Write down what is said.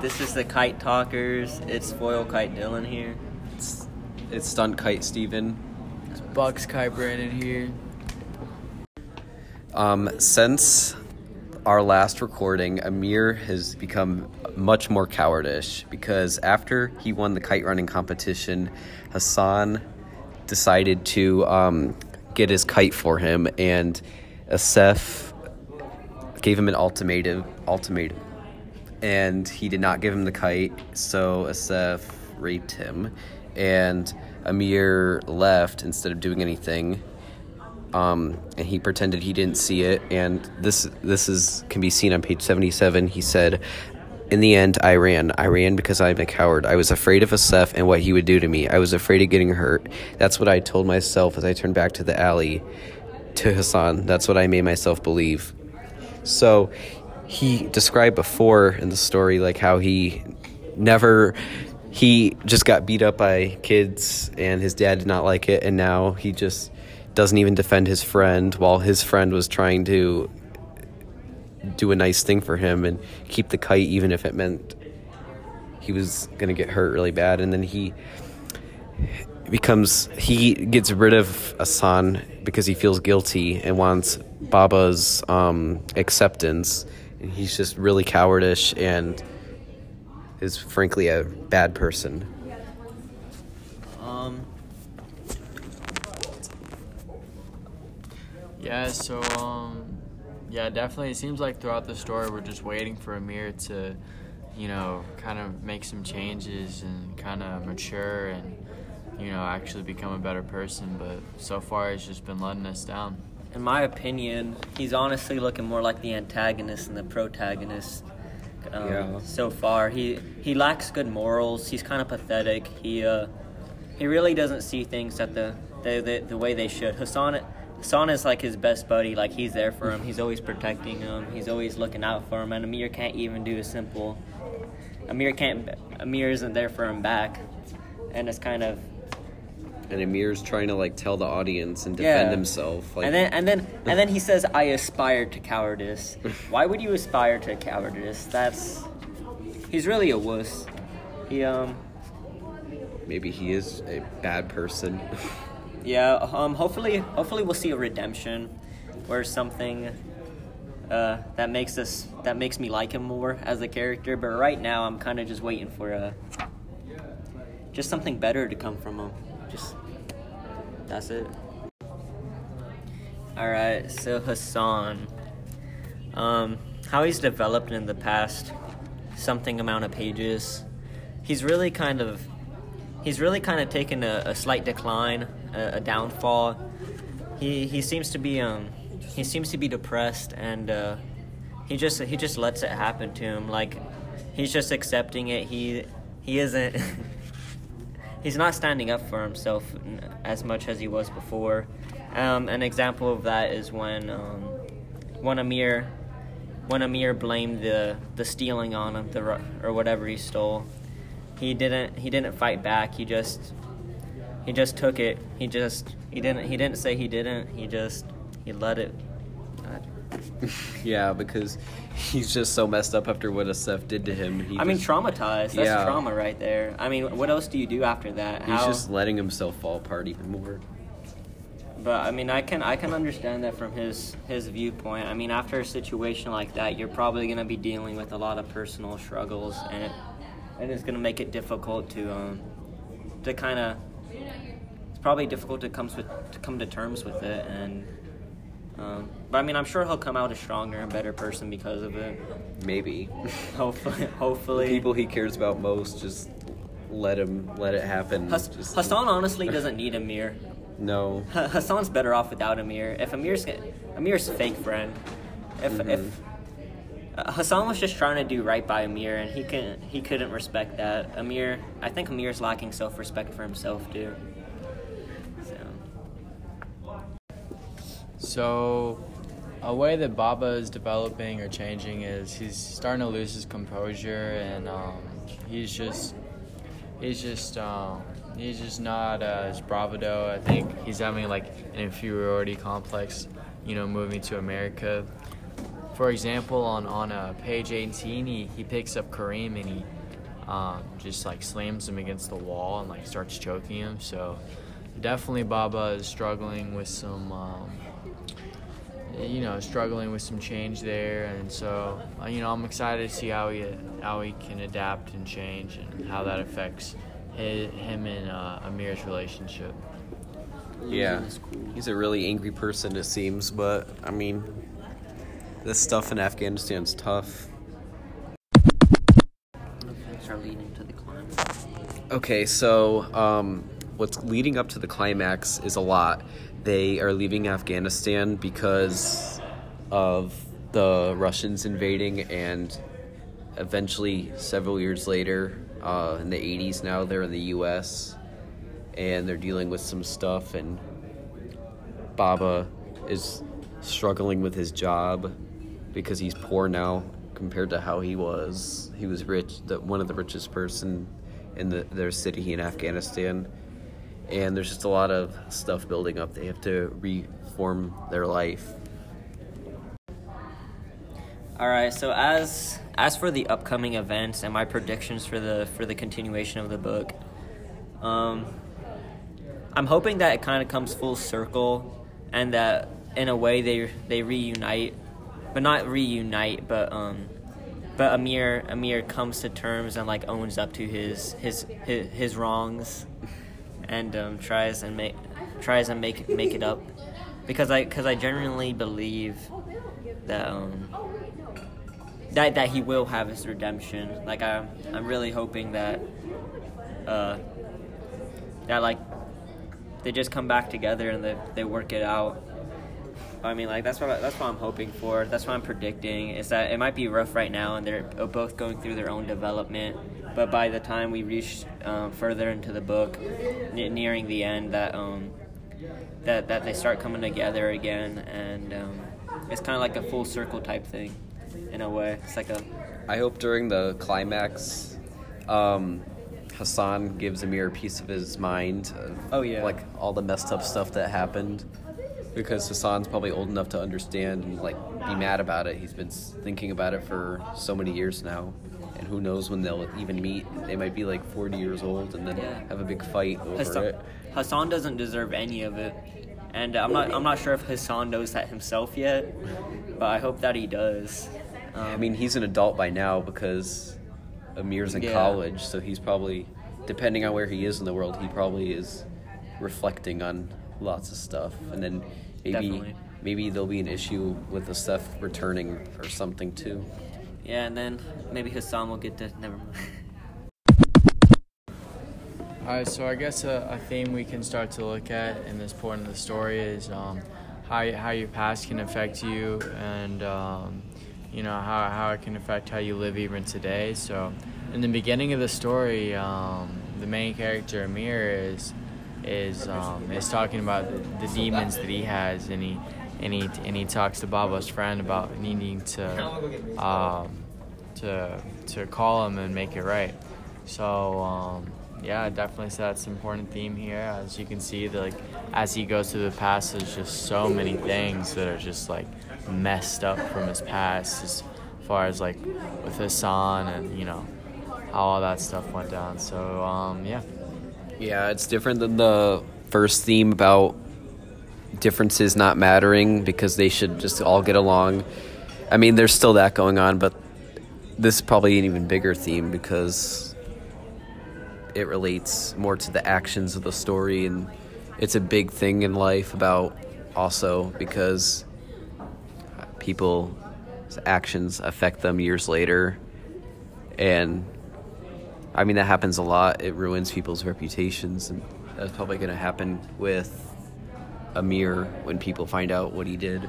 this is the Kite Talkers. It's Foil Kite Dylan here. It's, it's Stunt Kite Steven. It's Bucks Kite Brandon here. Um, since our last recording, Amir has become much more cowardish because after he won the kite running competition, Hassan decided to um, get his kite for him, and Assef gave him an ultimatum. Ultimatum, and he did not give him the kite, so Assef raped him, and Amir left instead of doing anything um, and he pretended he didn't see it. And this this is can be seen on page seventy seven. He said, "In the end, I ran. I ran because I'm a coward. I was afraid of Assef and what he would do to me. I was afraid of getting hurt. That's what I told myself as I turned back to the alley." To Hassan, that's what I made myself believe. So, he described before in the story like how he never he just got beat up by kids and his dad did not like it. And now he just doesn't even defend his friend while his friend was trying to do a nice thing for him and keep the kite even if it meant he was going to get hurt really bad. And then he becomes he gets rid of Hassan because he feels guilty and wants Baba's um, acceptance he's just really cowardish and is frankly a bad person Um, Yeah, so um yeah, definitely it seems like throughout the story we're just waiting for Amir to, you know, kind of make some changes and kind of mature and you know, actually become a better person, but so far he's just been letting us down. In my opinion, he's honestly looking more like the antagonist than the protagonist. Um, Yeah. So far, he he lacks good morals. He's kind of pathetic. He uh, he really doesn't see things that the the, the, the way they should. Hassan Hassan is like his best buddy. Like he's there for him. He's always protecting him. He's always looking out for him. And Amir can't even do a simple. Amir can't. Amir isn't there for him back, and it's kind of and Amir's trying to like tell the audience and defend Yeah. himself like and then and then and then he says, "I aspire to cowardice." Why would you aspire to cowardice? That's he's really a wuss. He um maybe he is a bad person yeah um hopefully hopefully we'll see a redemption or something uh that makes us that makes me like him more as a character. But right now I'm kind of just waiting for a just something better to come from him. Just that's it. All right, so Hassan, um, how he's developed in the past something amount of pages, he's really kind of, he's really kind of taken a, a slight decline, a, a downfall. He he seems to be um, he seems to be depressed and uh, he just he just lets it happen to him. Like he's just accepting it. He he isn't. he's not standing up for himself as much as he was before. Um, an example of that is when um, when Amir when Amir blamed the the stealing on him, the or whatever he stole. He didn't he didn't fight back. He just he just took it. He just he didn't he didn't say he didn't. He just he let it. yeah because he's just so messed up after what Assef did to him he I mean, just- traumatized. That's Yeah. trauma right there. I mean, what else do you do after that? he's just letting himself fall apart even more But I mean, I can I can understand that from his his viewpoint. I mean, after a situation like that, you're probably gonna be dealing with a lot of personal struggles, and it, and it's gonna make it difficult to um to kind of it's probably difficult to come with to come to terms with it, and um, but I mean, I'm sure he'll come out a stronger and better person because of it. maybe Hopefully, the hopefully. people he cares about most just let him let it happen just, Hassan honestly doesn't need Amir. no Ha- Hassan's better off without Amir. If Amir's Amir's a fake friend, if Mhm. if uh, Hassan was just trying to do right by Amir, and he can he couldn't respect that. Amir, I think Amir's lacking self respect for himself too. So So, a way that Baba is developing or changing is he's starting to lose his composure, and um, he's just he's just um, he's just not uh, as bravado. I think he's having like an inferiority complex, you know, moving to America. for example, on on uh, page 18, he, he picks up Kareem and he um, just like slams him against the wall and like starts choking him. So definitely, Baba is struggling with some. Um, you know, struggling with some change there, and so uh, you know, I'm excited to see how he how he can adapt and change, and how that affects his, him and uh, Amir's relationship. Yeah, he's a really angry person, it seems, but I mean, this stuff in Afghanistan's tough. Start leading to the climax. Okay, so um, what's leading up to the climax is a lot. They are leaving Afghanistan because of the Russians invading, and eventually, several years later, uh, in the 80s now, they're in the US and they're dealing with some stuff, and Baba is struggling with his job because he's poor now compared to how he was. He was rich, the, one of the richest person in the, their city in Afghanistan. And there's just a lot of stuff building up. They have to reform their life. All right. So as as for the upcoming events and my predictions for the for the continuation of the book, um, I'm hoping that it kind of comes full circle, and that in a way they they reunite, but not reunite, but um, but Amir Amir comes to terms and like owns up to his his his, his wrongs, and um, tries and make tries and make make it up, because I because I genuinely believe that um that that he will have his redemption. Like I'm I'm really hoping that uh that like they just come back together and they they work it out. I mean, like that's what that's what I'm hoping for. That's what I'm predicting. Is that it might be rough right now, and they're both going through their own development. But by the time we reach um, further into the book, ne- nearing the end, that um, that that they start coming together again, and um, it's kind of like a full circle type thing, in a way. It's like a I hope during the climax, um, Hassan gives Amir a piece of his mind. Of, Oh, yeah. like all the messed up stuff that happened, because Hassan's probably old enough to understand and like be mad about it. He's been thinking about it for so many years now, and who knows when they'll even meet? They might be like forty years old and then Yeah. have a big fight over Hassan, it. Hassan doesn't deserve any of it, and I'm not I'm not sure if Hassan knows that himself yet, but I hope that he does. Um, I mean, he's an adult by now because Amir's in Yeah. college, so he's probably, depending on where he is in the world, he probably is reflecting on lots of stuff, and then maybe Definitely. maybe there'll be an issue with the stuff returning or something too. Yeah, and then maybe Hassan will get to never mind. All right, so I guess a, a theme we can start to look at in this point of the story is um, how how your past can affect you, and um, you know how how it can affect how you live even today. So, in the beginning of the story, um, the main character Amir is is um, is talking about the, the demons that he has, and he and he and he talks to Baba's friend about needing to um, to to call him and make it right. So um, yeah, definitely say that's an important theme here. As you can see, the, like as he goes through the past, there's just so many things that are just like messed up from his past, as far as like with Hassan and you know how all that stuff went down. So um, yeah. Yeah, it's different than the first theme about differences not mattering because they should just all get along. I mean, there's still that going on, but this is probably an even bigger theme because it relates more to the actions of the story and it's a big thing in life about also because people's actions affect them years later and I mean, that happens a lot. It ruins people's reputations, and that's probably going to happen with Amir when people find out what he did.